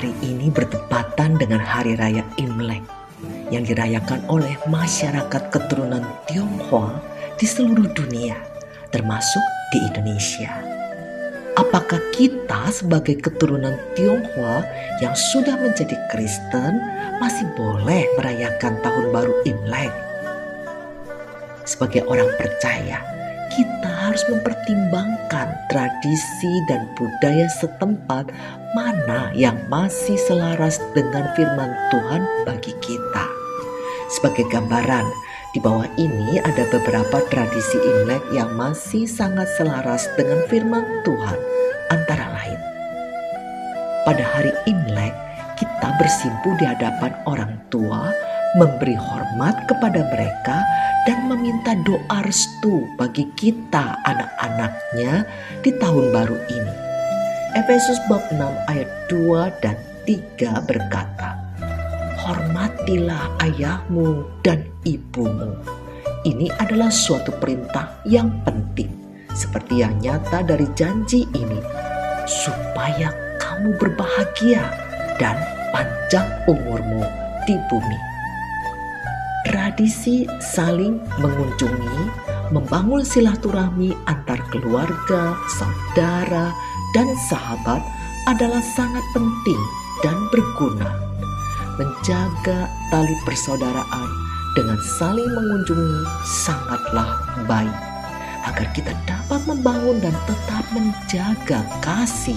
Hari ini bertepatan dengan Hari Raya Imlek yang dirayakan oleh masyarakat keturunan Tionghoa di seluruh dunia, termasuk di Indonesia. Apakah kita sebagai keturunan Tionghoa yang sudah menjadi Kristen masih boleh merayakan tahun baru Imlek? Sebagai orang percaya, kita harus mempertimbangkan tradisi dan budaya setempat mana yang masih selaras dengan firman Tuhan bagi kita. Sebagai gambaran, di bawah ini ada beberapa tradisi Imlek yang masih sangat selaras dengan firman Tuhan, antara lain. Pada hari Imlek, kita bersimpu di hadapan orang tua, memberi hormat kepada mereka, dan meminta doa restu bagi kita anak-anaknya di tahun baru ini. Efesus bab 6 ayat 2 dan 3 berkata, Hormatilah ayahmu dan ibumu. Ini adalah suatu perintah yang penting, seperti yang nyata dari janji ini, supaya kamu berbahagia dan panjang umurmu di bumi tradisi saling mengunjungi, membangun silaturahmi antar keluarga, saudara, dan sahabat adalah sangat penting dan berguna. Menjaga tali persaudaraan dengan saling mengunjungi sangatlah baik agar kita dapat membangun dan tetap menjaga kasih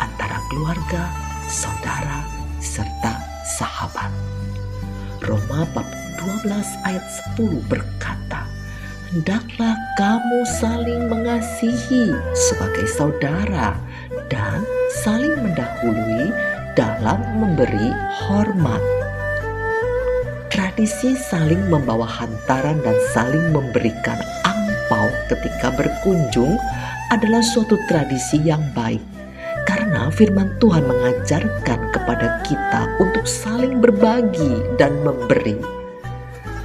antara keluarga, saudara, serta sahabat. Roma bab 12 ayat 10 berkata, Hendaklah kamu saling mengasihi sebagai saudara dan saling mendahului dalam memberi hormat. Tradisi saling membawa hantaran dan saling memberikan angpau ketika berkunjung adalah suatu tradisi yang baik karena firman Tuhan mengajarkan kepada kita untuk saling berbagi dan memberi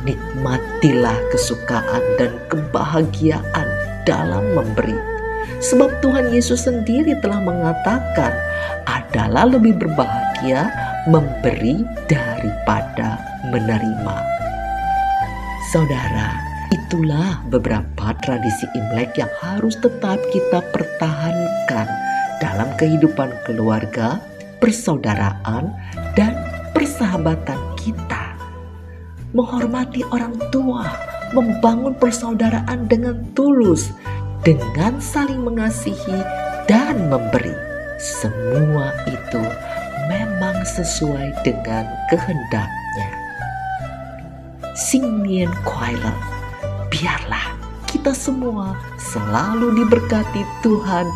nikmatilah kesukaan dan kebahagiaan dalam memberi. Sebab Tuhan Yesus sendiri telah mengatakan adalah lebih berbahagia memberi daripada menerima. Saudara, itulah beberapa tradisi Imlek yang harus tetap kita pertahankan dalam kehidupan keluarga, persaudaraan, dan persahabatan kita menghormati orang tua, membangun persaudaraan dengan tulus, dengan saling mengasihi dan memberi. Semua itu memang sesuai dengan kehendaknya. Singnian Kuala, biarlah kita semua selalu diberkati Tuhan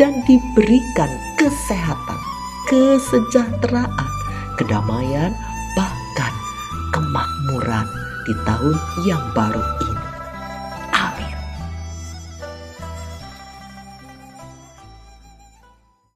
dan diberikan kesehatan, kesejahteraan, kedamaian, kemakmuran di tahun yang baru ini.